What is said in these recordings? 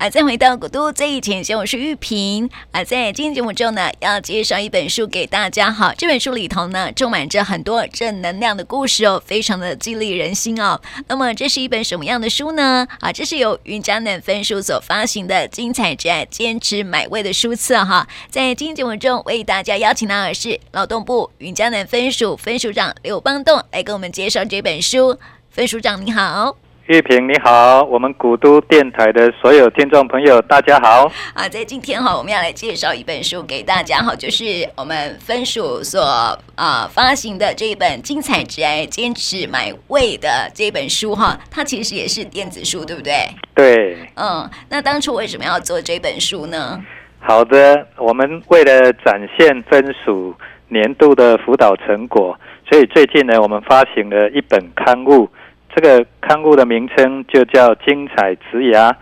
啊，再回到古都最以前，我是玉萍啊，在今天节目中呢，要介绍一本书给大家。哈，这本书里头呢，充满着很多正能量的故事哦，非常的激励人心哦。那么，这是一本什么样的书呢？啊，这是由云嘉南分书所发行的《精彩职涯坚持买位》的书册哈。在今天节目中，为大家邀请到的是劳动部云嘉南分署分署长刘邦栋来跟我们介绍这本书。分署长你好。玉萍你好，我们古都电台的所有听众朋友，大家好。啊，在今天哈，我们要来介绍一本书给大家哈，就是我们分署所啊发行的这一本《精彩之爱坚持买位》的这本书哈，它其实也是电子书，对不对？对。嗯，那当初为什么要做这本书呢？好的，我们为了展现分署年度的辅导成果，所以最近呢，我们发行了一本刊物。这个刊物的名称就叫《精彩职涯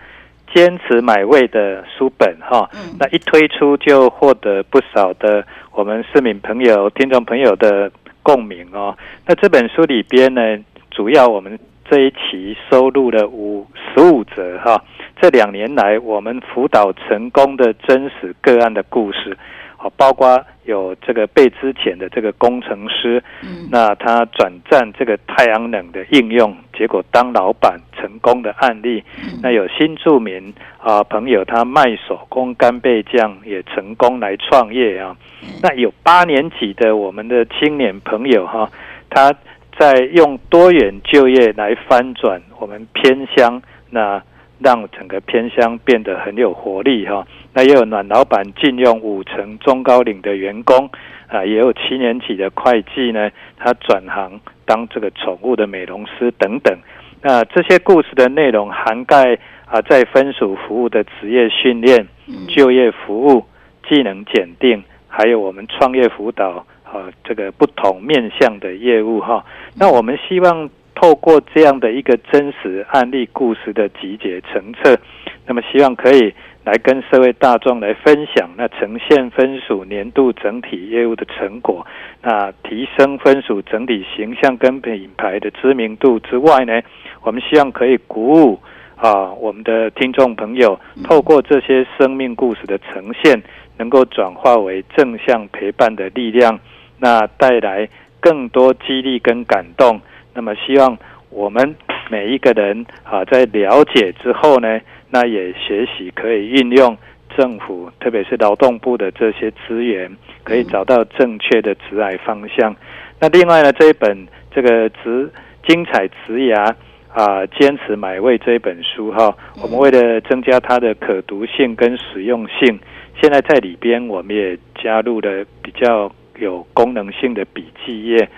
坚持买位》的书本哈，那一推出就获得不少的我们市民朋友、听众朋友的共鸣哦。那这本书里边呢，主要我们这一期收录了五十五则哈，这两年来我们辅导成功的真实个案的故事。好，包括有这个被之前的这个工程师，嗯，那他转战这个太阳能的应用，结果当老板成功的案例。嗯、那有新住民啊朋友，他卖手工干贝酱也成功来创业啊。嗯、那有八年级的我们的青年朋友哈、啊，他在用多元就业来翻转我们偏乡那。让整个偏乡变得很有活力哈，那也有暖老板禁用五成中高龄的员工啊，也有七年级的会计呢，他转行当这个宠物的美容师等等。那这些故事的内容涵盖啊，在分署服务的职业训练、就业服务、技能检定，还有我们创业辅导啊，这个不同面向的业务哈。那我们希望。透过这样的一个真实案例故事的集结成册，那么希望可以来跟社会大众来分享，那呈现分署年度整体业务的成果，那提升分署整体形象跟品牌的知名度之外呢，我们希望可以鼓舞啊我们的听众朋友，透过这些生命故事的呈现，能够转化为正向陪伴的力量，那带来更多激励跟感动。那么，希望我们每一个人啊，在了解之后呢，那也学习可以运用政府，特别是劳动部的这些资源，可以找到正确的职涯方向。那另外呢，这一本这个职精彩职涯啊，坚持买位这一本书哈，我们为了增加它的可读性跟实用性，现在在里边我们也加入了比较有功能性的笔记页。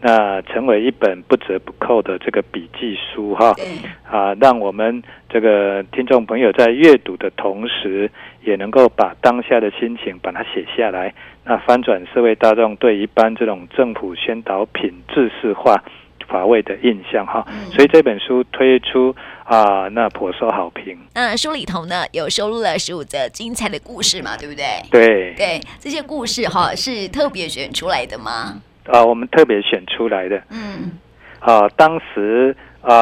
那成为一本不折不扣的这个笔记书哈，啊，让我们这个听众朋友在阅读的同时，也能够把当下的心情把它写下来，那翻转社会大众对一般这种政府宣导品制式化乏味的印象哈，所以这本书推出啊，那颇受好评。那书里头呢，有收录了十五则精彩的故事嘛，对不对？对对，这些故事哈是特别选出来的吗？啊，我们特别选出来的。嗯，啊，当时啊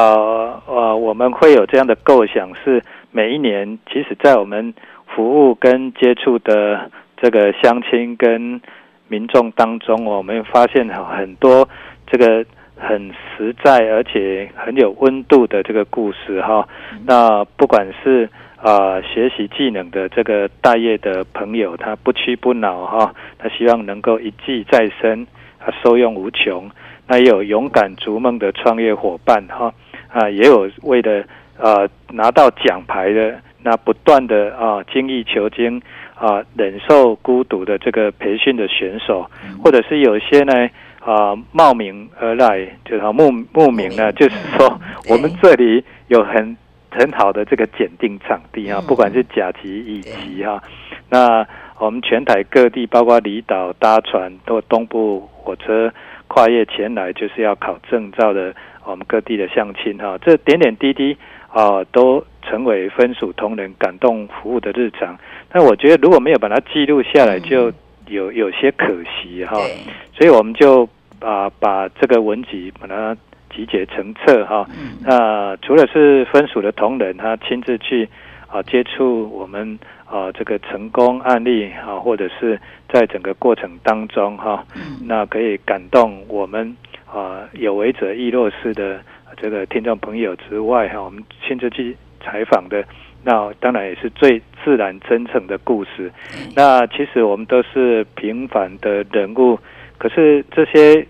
啊，我们会有这样的构想，是每一年，其实在我们服务跟接触的这个乡亲跟民众当中，我们发现很多这个很实在而且很有温度的这个故事哈。那不管是啊学习技能的这个待业的朋友，他不屈不挠哈，他希望能够一技在身。啊，受用无穷。那也有勇敢逐梦的创业伙伴哈，啊，也有为了啊拿到奖牌的，那不断的啊精益求精啊，忍受孤独的这个培训的选手，或者是有些呢啊冒名而来，就是慕慕名呢，就是说我们这里有很很好的这个检定场地啊，不管是甲级、乙级哈，那。我们全台各地，包括离岛搭船或东部火车跨越前来，就是要考证照的。我们各地的乡亲哈，这点点滴滴啊，都成为分署同仁感动服务的日常。但我觉得如果没有把它记录下来，就有有些可惜哈。所以我们就啊把这个文集把它集结成册哈。那除了是分署的同仁他亲自去啊接触我们啊这个成功案例啊，或者是在整个过程当中哈，那可以感动我们啊有为者亦若是的这个听众朋友之外哈，我们亲自去采访的。那当然也是最自然真诚的故事。那其实我们都是平凡的人物，可是这些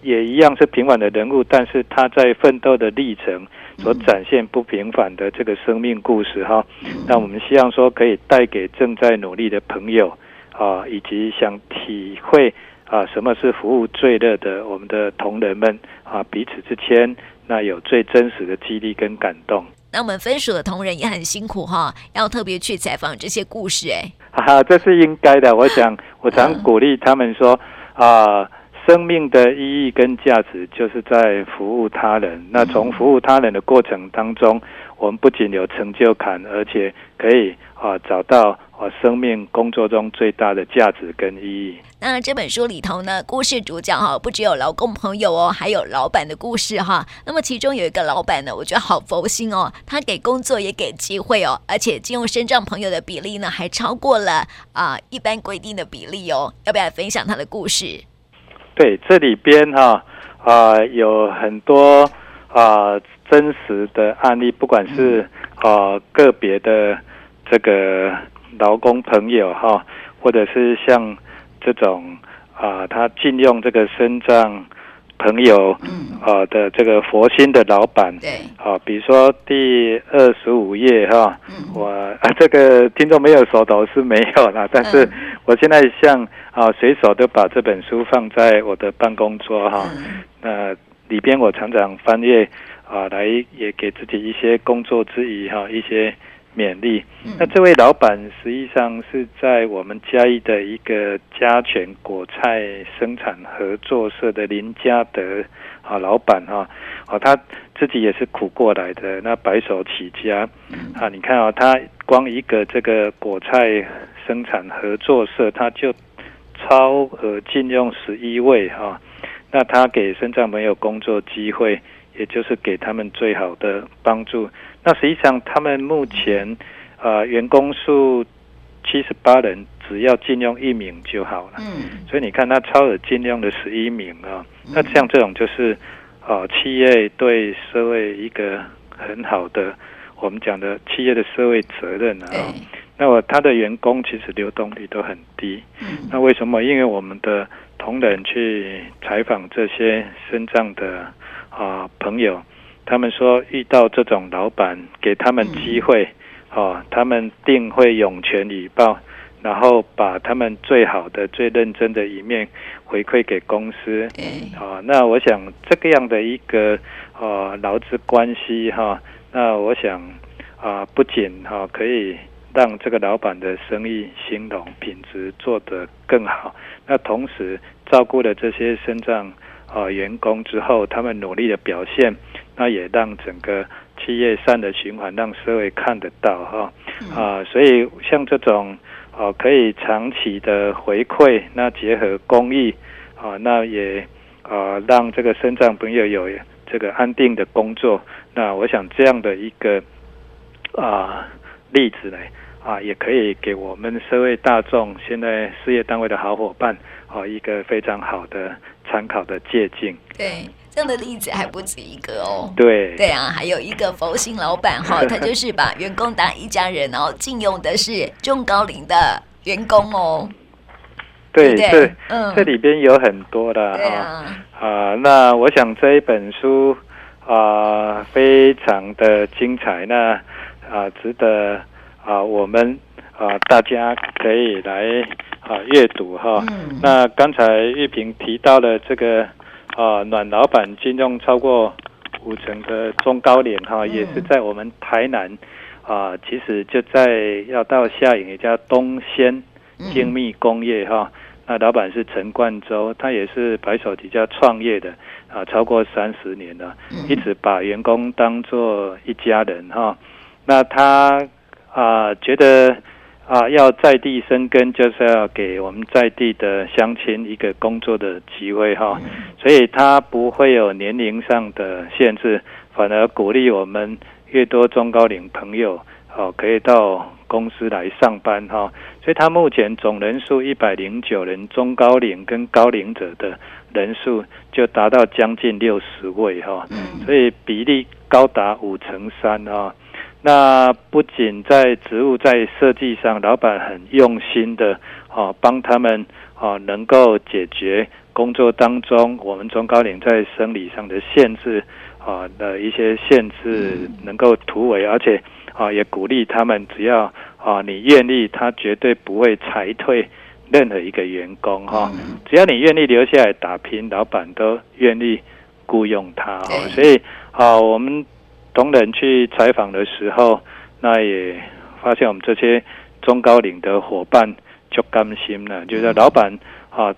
也一样是平凡的人物，但是他在奋斗的历程所展现不平凡的这个生命故事哈。那我们希望说可以带给正在努力的朋友啊，以及想体会啊什么是服务最乐的我们的同仁们啊，彼此之间那有最真实的激励跟感动。那我们分署的同仁也很辛苦哈，要特别去采访这些故事哎，哈哈，这是应该的。我想，我常鼓励他们说啊、呃，生命的意义跟价值就是在服务他人。那从服务他人的过程当中，我们不仅有成就感，而且可以啊、呃、找到啊。生命工作中最大的价值跟意义。那这本书里头呢，故事主角哈，不只有劳工朋友哦，还有老板的故事哈。那么其中有一个老板呢，我觉得好佛心哦，他给工作也给机会哦，而且进入身障朋友的比例呢，还超过了啊一般规定的比例哦。要不要分享他的故事？对，这里边哈啊、呃、有很多啊、呃、真实的案例，不管是啊、呃、个别的这个。劳工朋友哈，或者是像这种啊，他禁用这个身障朋友嗯。啊的这个佛心的老板，对。啊，比如说第二十五页哈，我啊这个听众没有手头是没有啦，但是我现在像啊随手都把这本书放在我的办公桌哈，那里边我常常翻阅啊，来也给自己一些工作之余哈一些。勉励。那这位老板实际上是在我们嘉义的一个家全果菜生产合作社的林家德啊，老板哈啊，他自己也是苦过来的，那白手起家。啊，你看啊，他光一个这个果菜生产合作社，他就超额聘用十一位哈，那他给身障朋友工作机会，也就是给他们最好的帮助。那实际上，他们目前呃员工数七十八人，只要聘用一名就好了。嗯，所以你看，他超额聘用的十一名啊。那像这种就是呃企业对社会一个很好的我们讲的企业的社会责任啊。那么他的员工其实流动率都很低。那为什么？因为我们的同仁去采访这些身障的啊朋友。他们说遇到这种老板，给他们机会，哦，他们定会涌泉以报，然后把他们最好的、最认真的一面回馈给公司。哦，那我想这个样的一个呃劳资关系哈，那我想啊，不仅哈可以让这个老板的生意兴隆，品质做得更好，那同时照顾了这些身障啊员工之后，他们努力的表现。那也让整个企业善的循环，让社会看得到哈啊，所以像这种啊可以长期的回馈，那结合公益啊，那也啊让这个身障朋友有这个安定的工作。那我想这样的一个啊例子呢啊，也可以给我们社会大众现在事业单位的好伙伴啊一个非常好的参考的借鉴。对。这样的例子还不止一个哦。对对啊，还有一个佛心老板哈，他 就是把员工当一家人哦，禁用的是中高龄的员工哦。对对，这嗯，这里边有很多的哈啊，啊，那我想这一本书啊非常的精彩，那啊值得啊我们啊大家可以来啊阅读哈。嗯。那刚才玉萍提到了这个。啊，暖老板聘用超过五成的中高龄哈，也是在我们台南啊，其实就在要到下营一家东先精密工业哈，那老板是陈冠洲，他也是白手起家创业的啊，超过三十年了，一直把员工当做一家人哈，那他啊觉得。啊，要在地生根，就是要给我们在地的乡亲一个工作的机会哈，所以他不会有年龄上的限制，反而鼓励我们越多中高龄朋友哦，可以到公司来上班哈。所以他目前总人数一百零九人，中高龄跟高龄者的人数就达到将近六十位哈。所以比例高达五成三哈。那不仅在职务在设计上，老板很用心的啊，帮他们啊能够解决工作当中我们中高龄在生理上的限制啊的一些限制能够突围，而且啊也鼓励他们，只要啊你愿意，他绝对不会裁退任何一个员工哈，只要你愿意留下来打拼，老板都愿意雇佣他哈，所以啊我们。同仁去采访的时候，那也发现我们这些中高龄的伙伴就甘心了，就是老板啊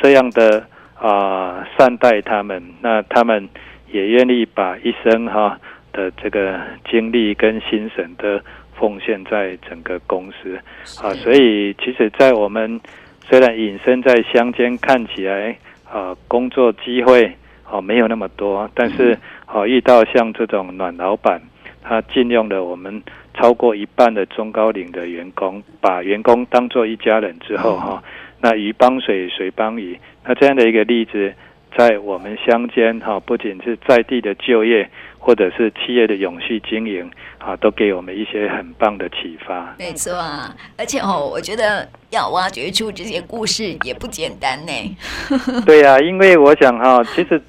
这样的啊善待他们，那他们也愿意把一生哈的这个精力跟心神的奉献在整个公司啊，所以其实，在我们虽然隐身在乡间，看起来啊工作机会啊没有那么多，但是。哦，遇到像这种暖老板，他禁用了我们超过一半的中高龄的员工，把员工当做一家人之后，哈，那鱼帮水，水帮鱼，那这样的一个例子，在我们乡间，哈，不仅是在地的就业，或者是企业的永续经营，啊，都给我们一些很棒的启发。没错啊，而且哦，我觉得要挖掘出这些故事也不简单呢。对呀、啊，因为我想哈，其实。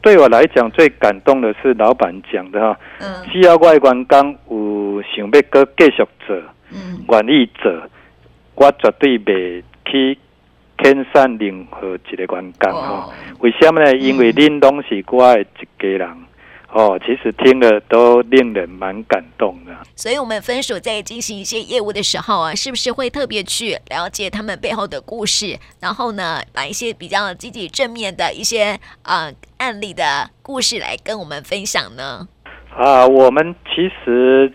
对我来讲，最感动的是老板讲的哈，只要外员工有想要搁继续做，愿意做，我绝对袂去遣散任何一个员工哈。为什么呢？因为恁拢是我的一家人。哦，其实听了都令人蛮感动的。所以，我们分属在进行一些业务的时候啊，是不是会特别去了解他们背后的故事，然后呢，把一些比较积极正面的一些呃案例的故事来跟我们分享呢？啊，我们其实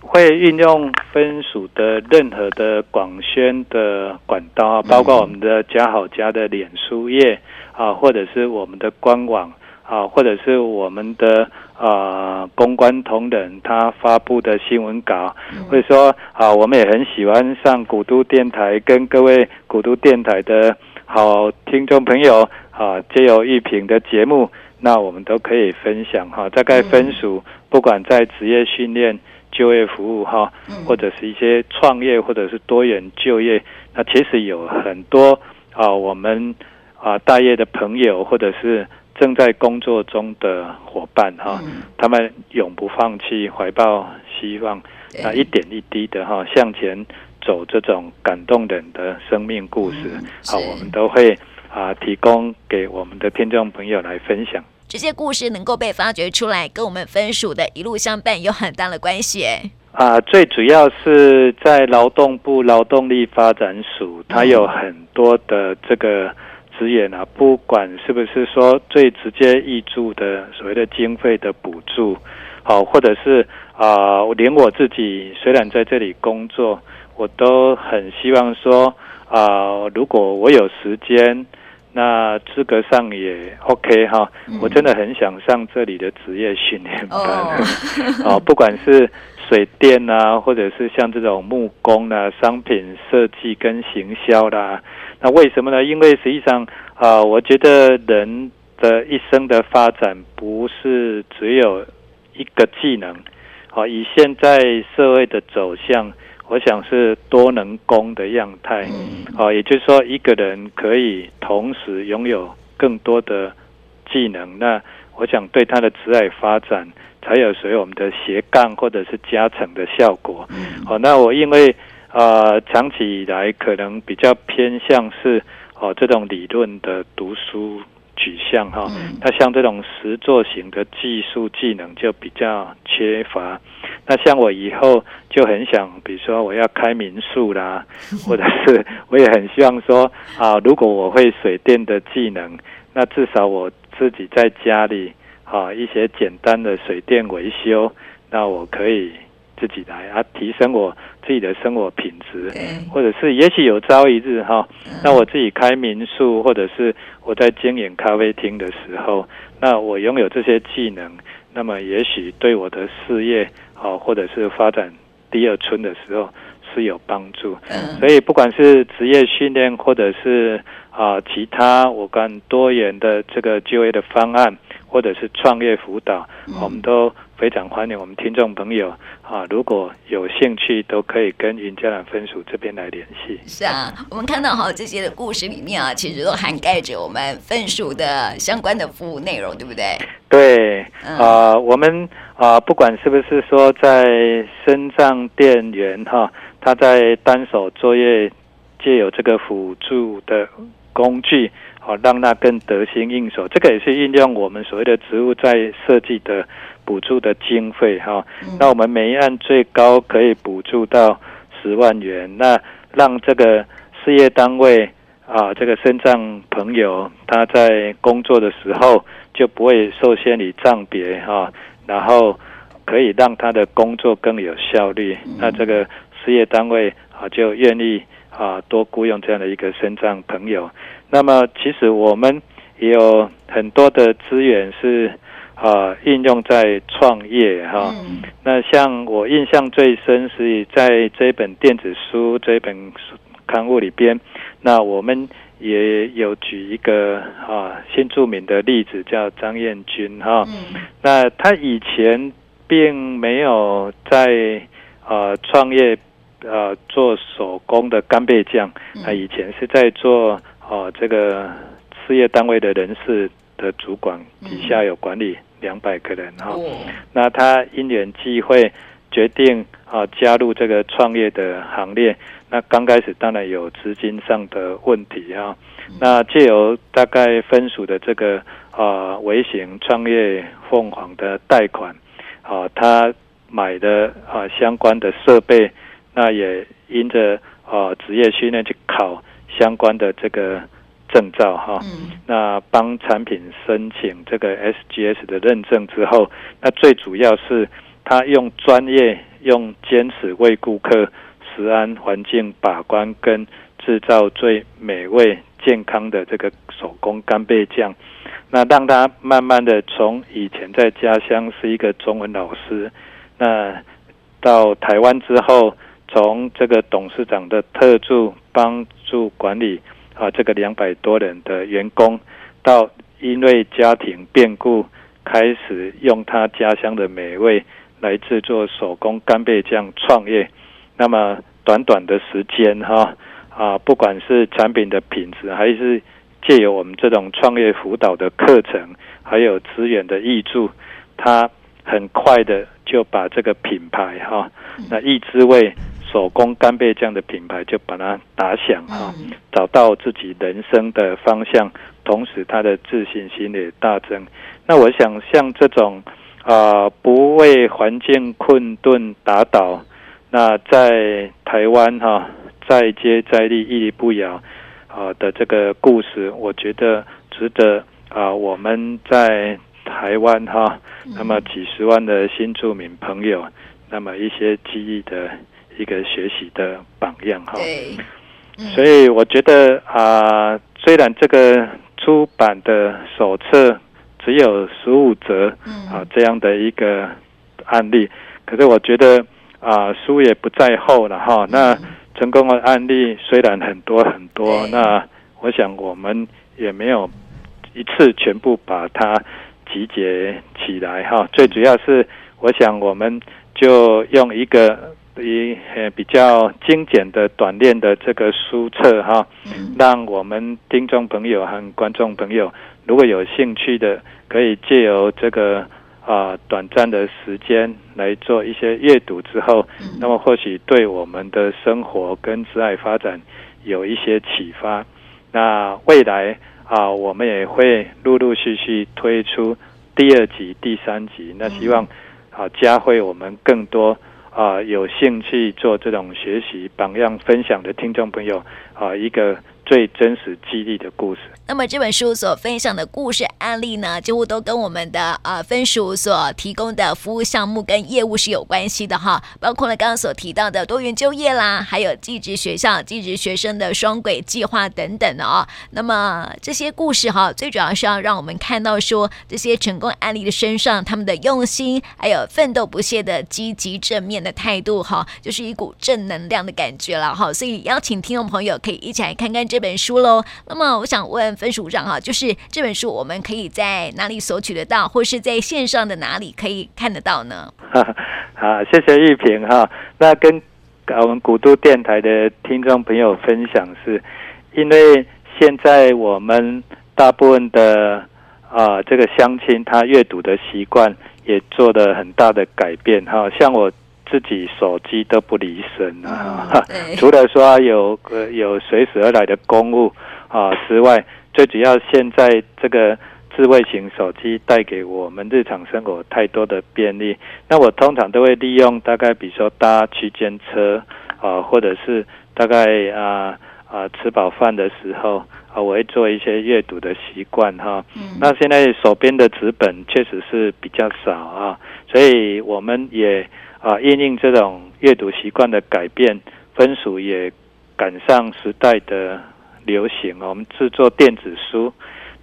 会运用分属的任何的广宣的管道啊，包括我们的家好家的脸书页啊，或者是我们的官网。啊，或者是我们的啊、呃、公关同仁他发布的新闻稿，或者说啊，我们也很喜欢上古都电台，跟各位古都电台的好听众朋友啊，借由玉萍的节目，那我们都可以分享哈。大概分属不管在职业训练、就业服务哈，或者是一些创业或者是多元就业，那其实有很多啊，我们啊大业的朋友或者是。正在工作中的伙伴哈，他们永不放弃，怀抱希望，那一点一滴的哈向前走，这种感动人的生命故事，好，我们都会啊提供给我们的听众朋友来分享。这些故事能够被发掘出来，跟我们分属的一路相伴有很大的关系。啊，最主要是在劳动部劳动力发展署，它有很多的这个。资源啊，不管是不是说最直接挹注的所谓的经费的补助，好，或者是啊，连我自己虽然在这里工作，我都很希望说啊，如果我有时间，那资格上也 OK 哈，我真的很想上这里的职业训练班，啊，不管是水电啊，或者是像这种木工啊、商品设计跟行销啦。那为什么呢？因为实际上啊、呃，我觉得人的一生的发展不是只有一个技能。好，以现在社会的走向，我想是多能工的样态。好，也就是说，一个人可以同时拥有更多的技能。那我想对他的职业发展才有所谓我们的斜杠或者是加成的效果。好，那我因为。呃，长期以来可能比较偏向是哦这种理论的读书取向哈，那像这种实作型的技术技能就比较缺乏。那像我以后就很想，比如说我要开民宿啦，或者是我也很希望说啊，如果我会水电的技能，那至少我自己在家里啊一些简单的水电维修，那我可以。自己来啊，提升我自己的生活品质，或者是也许有朝一日哈，那我自己开民宿，或者是我在经营咖啡厅的时候，那我拥有这些技能，那么也许对我的事业啊，或者是发展第二春的时候是有帮助。所以不管是职业训练，或者是啊、呃、其他我看多元的这个就业的方案，或者是创业辅导，我们都。非常欢迎我们听众朋友啊，如果有兴趣，都可以跟云嘉南分署这边来联系。是啊，我们看到哈这些的故事里面啊，其实都涵盖着我们分署的相关的服务内容，对不对？对，啊、呃，我们啊、呃，不管是不是说在身障店员哈，他在单手作业，借有这个辅助的工具。好，让它更得心应手。这个也是运用我们所谓的职务在设计的补助的经费哈。那我们每一案最高可以补助到十万元。那让这个事业单位啊，这个身障朋友他在工作的时候就不会受限于障别哈，然后可以让他的工作更有效率。那这个事业单位啊就愿意啊多雇佣这样的一个身障朋友。那么，其实我们也有很多的资源是啊，应用在创业哈。嗯、那像我印象最深是在这本电子书这本刊物里边，那我们也有举一个啊新著名的例子，叫张彦军哈。嗯、那他以前并没有在啊创业啊做手工的干贝酱，他以前是在做。哦，这个事业单位的人事的主管底下有管理两百个人哈，嗯、那他因缘际会决定啊加入这个创业的行列。那刚开始当然有资金上的问题啊，那借由大概分属的这个啊微型创业凤凰的贷款，啊他买的啊相关的设备，那也因着啊职业训练去考。相关的这个证照哈，嗯、那帮产品申请这个 SGS 的认证之后，那最主要是他用专业、用坚持为顾客食安环境把关，跟制造最美味健康的这个手工干贝酱，那让他慢慢的从以前在家乡是一个中文老师，那到台湾之后。从这个董事长的特助帮助管理啊，这个两百多人的员工，到因为家庭变故，开始用他家乡的美味来制作手工干贝酱创业。那么短短的时间哈啊，不管是产品的品质，还是借由我们这种创业辅导的课程，还有资源的挹注，他很快的就把这个品牌哈，那一滋味。手工干贝酱的品牌就把它打响哈，找到自己人生的方向，同时他的自信心也大增。那我想像这种啊、呃，不为环境困顿打倒，那在台湾哈，再接再厉，屹立不摇啊的这个故事，我觉得值得啊、呃，我们在台湾哈，那么几十万的新住民朋友，那么一些记忆的。一个学习的榜样哈，嗯、所以我觉得啊、呃，虽然这个出版的手册只有十五则啊这样的一个案例，可是我觉得啊、呃，书也不在后了哈。那成功的案例虽然很多很多，那我想我们也没有一次全部把它集结起来哈。最主要是，我想我们就用一个。以呃比较精简的短链的这个书册哈，让我们听众朋友和观众朋友，如果有兴趣的，可以借由这个啊短暂的时间来做一些阅读之后，那么或许对我们的生活跟职爱发展有一些启发。那未来啊，我们也会陆陆续续推出第二集、第三集，那希望啊加会我们更多。啊，有兴趣做这种学习榜样分享的听众朋友啊，一个最真实激励的故事。那么这本书所分享的故事案例呢，几乎都跟我们的呃分署所提供的服务项目跟业务是有关系的哈，包括了刚刚所提到的多元就业啦，还有技职学校、技职学生的双轨计划等等的哦。那么这些故事哈，最主要是要让我们看到说这些成功案例的身上，他们的用心，还有奋斗不懈的积极正面的态度哈，就是一股正能量的感觉了哈。所以邀请听众朋友可以一起来看看这本书喽。那么我想问分署长哈，就是这本书我们可以在哪里索取得到，或是在线上的哪里可以看得到呢？好，谢谢玉萍哈。那跟我们古都电台的听众朋友分享是，因为现在我们大部分的啊、这个乡亲他阅读的习惯也做了很大的改变哈，像我。自己手机都不离身啊，嗯、除了说有呃有随时而来的公务啊之外，最主要现在这个智慧型手机带给我们日常生活太多的便利。那我通常都会利用大概比如说搭区间车啊，或者是大概啊啊吃饱饭的时候啊，我会做一些阅读的习惯哈。嗯、那现在手边的纸本确实是比较少啊，所以我们也。啊，因应这种阅读习惯的改变，分数也赶上时代的流行。我们制作电子书，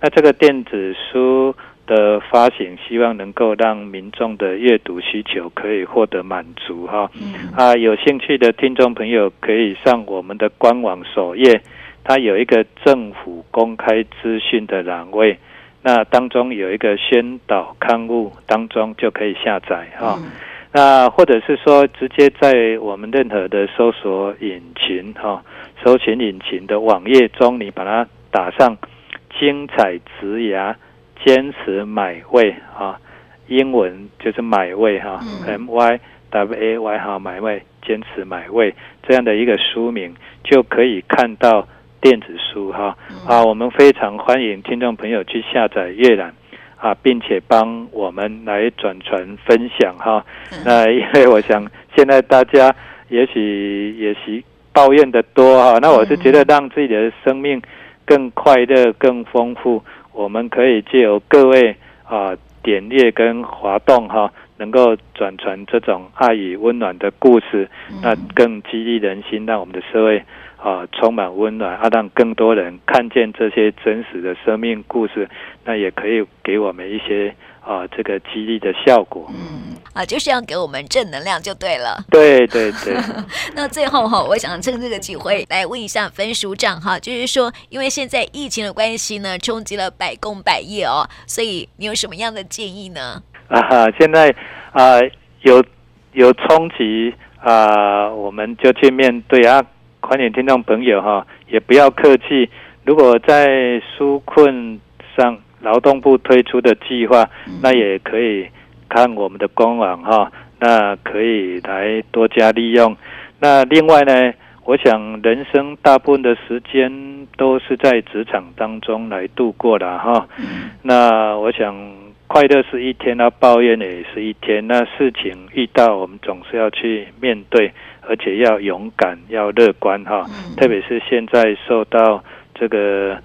那这个电子书的发行，希望能够让民众的阅读需求可以获得满足。哈，啊，有兴趣的听众朋友可以上我们的官网首页，它有一个政府公开资讯的栏位，那当中有一个宣导刊物，当中就可以下载。哈。那或者是说，直接在我们任何的搜索引擎哈，搜寻引擎的网页中，你把它打上“精彩职涯，坚持买位”啊，英文就是买位哈，M Y W A Y 哈，买位，坚持买位这样的一个书名，就可以看到电子书哈啊，我们非常欢迎听众朋友去下载阅览。啊，并且帮我们来转传分享哈。那因为我想现在大家也许 也许抱怨的多哈，那我是觉得让自己的生命更快乐、更丰富，我们可以借由各位啊点阅跟滑动哈，能够转传这种爱与温暖的故事，那更激励人心，让我们的社会。啊，充满温暖啊，让更多人看见这些真实的生命故事，那也可以给我们一些啊，这个激励的效果。嗯，啊，就是要给我们正能量就对了。对 对对。那最后哈，我想趁这个机会来问一下分署长哈，就是说，因为现在疫情的关系呢，冲击了百工百业哦，所以你有什么样的建议呢？啊，现在啊，有有冲击啊，我们就去面对啊。欢迎听众朋友哈，也不要客气。如果在纾困上，劳动部推出的计划，那也可以看我们的官网哈，那可以来多加利用。那另外呢，我想人生大部分的时间都是在职场当中来度过的哈。那我想快乐是一天，那抱怨也是一天。那事情遇到，我们总是要去面对。而且要勇敢，要乐观哈，特别是现在受到这个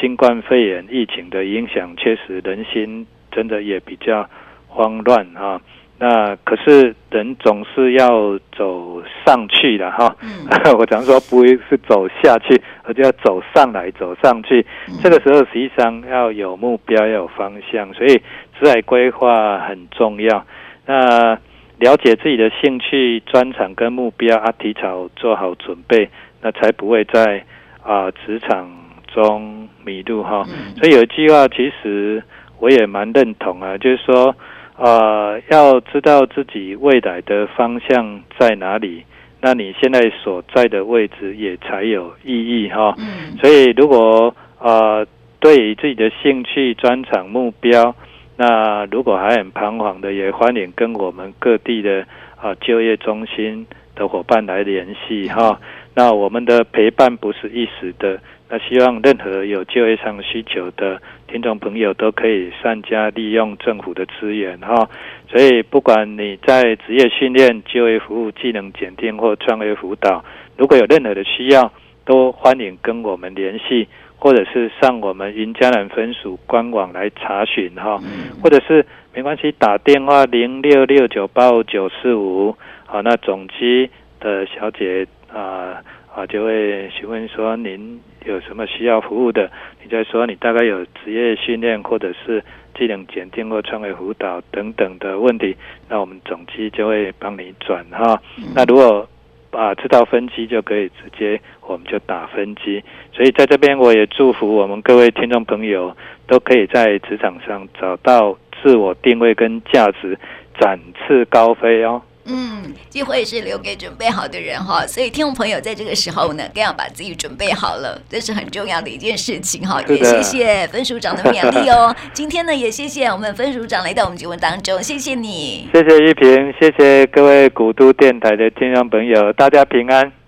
新冠肺炎疫情的影响，确实人心真的也比较慌乱啊。那可是人总是要走上去的哈。我常说不是走下去，而是要走上来，走上去。这个时候实际上要有目标，要有方向，所以职业规划很重要。那了解自己的兴趣、专长跟目标啊，提早做好准备，那才不会在啊职场中迷路哈。所以有一句话，其实我也蛮认同啊，就是说啊，要知道自己未来的方向在哪里，那你现在所在的位置也才有意义哈。所以如果啊，对于自己的兴趣、专长、目标，那如果还很彷徨的，也欢迎跟我们各地的啊就业中心的伙伴来联系哈。那我们的陪伴不是一时的，那希望任何有就业上需求的听众朋友都可以善加利用政府的资源哈。所以不管你在职业训练、就业服务、技能检定或创业辅导，如果有任何的需要，都欢迎跟我们联系，或者是上我们云嘉南分署官网来查询哈，或者是没关系，打电话零六六九八五九四五，好，那总机的小姐啊啊就会询问说您有什么需要服务的，你再说你大概有职业训练或者是技能检定或创业辅导等等的问题，那我们总机就会帮你转哈。那如果啊，知道分机就可以直接，我们就打分机。所以在这边，我也祝福我们各位听众朋友，都可以在职场上找到自我定位跟价值，展翅高飞哦。嗯，机会是留给准备好的人哈，所以听众朋友在这个时候呢，更要把自己准备好了，这是很重要的一件事情哈。也谢谢分署长的勉励哦。今天呢，也谢谢我们分署长来到我们节目当中，谢谢你，谢谢玉平，谢谢各位古都电台的听众朋友，大家平安。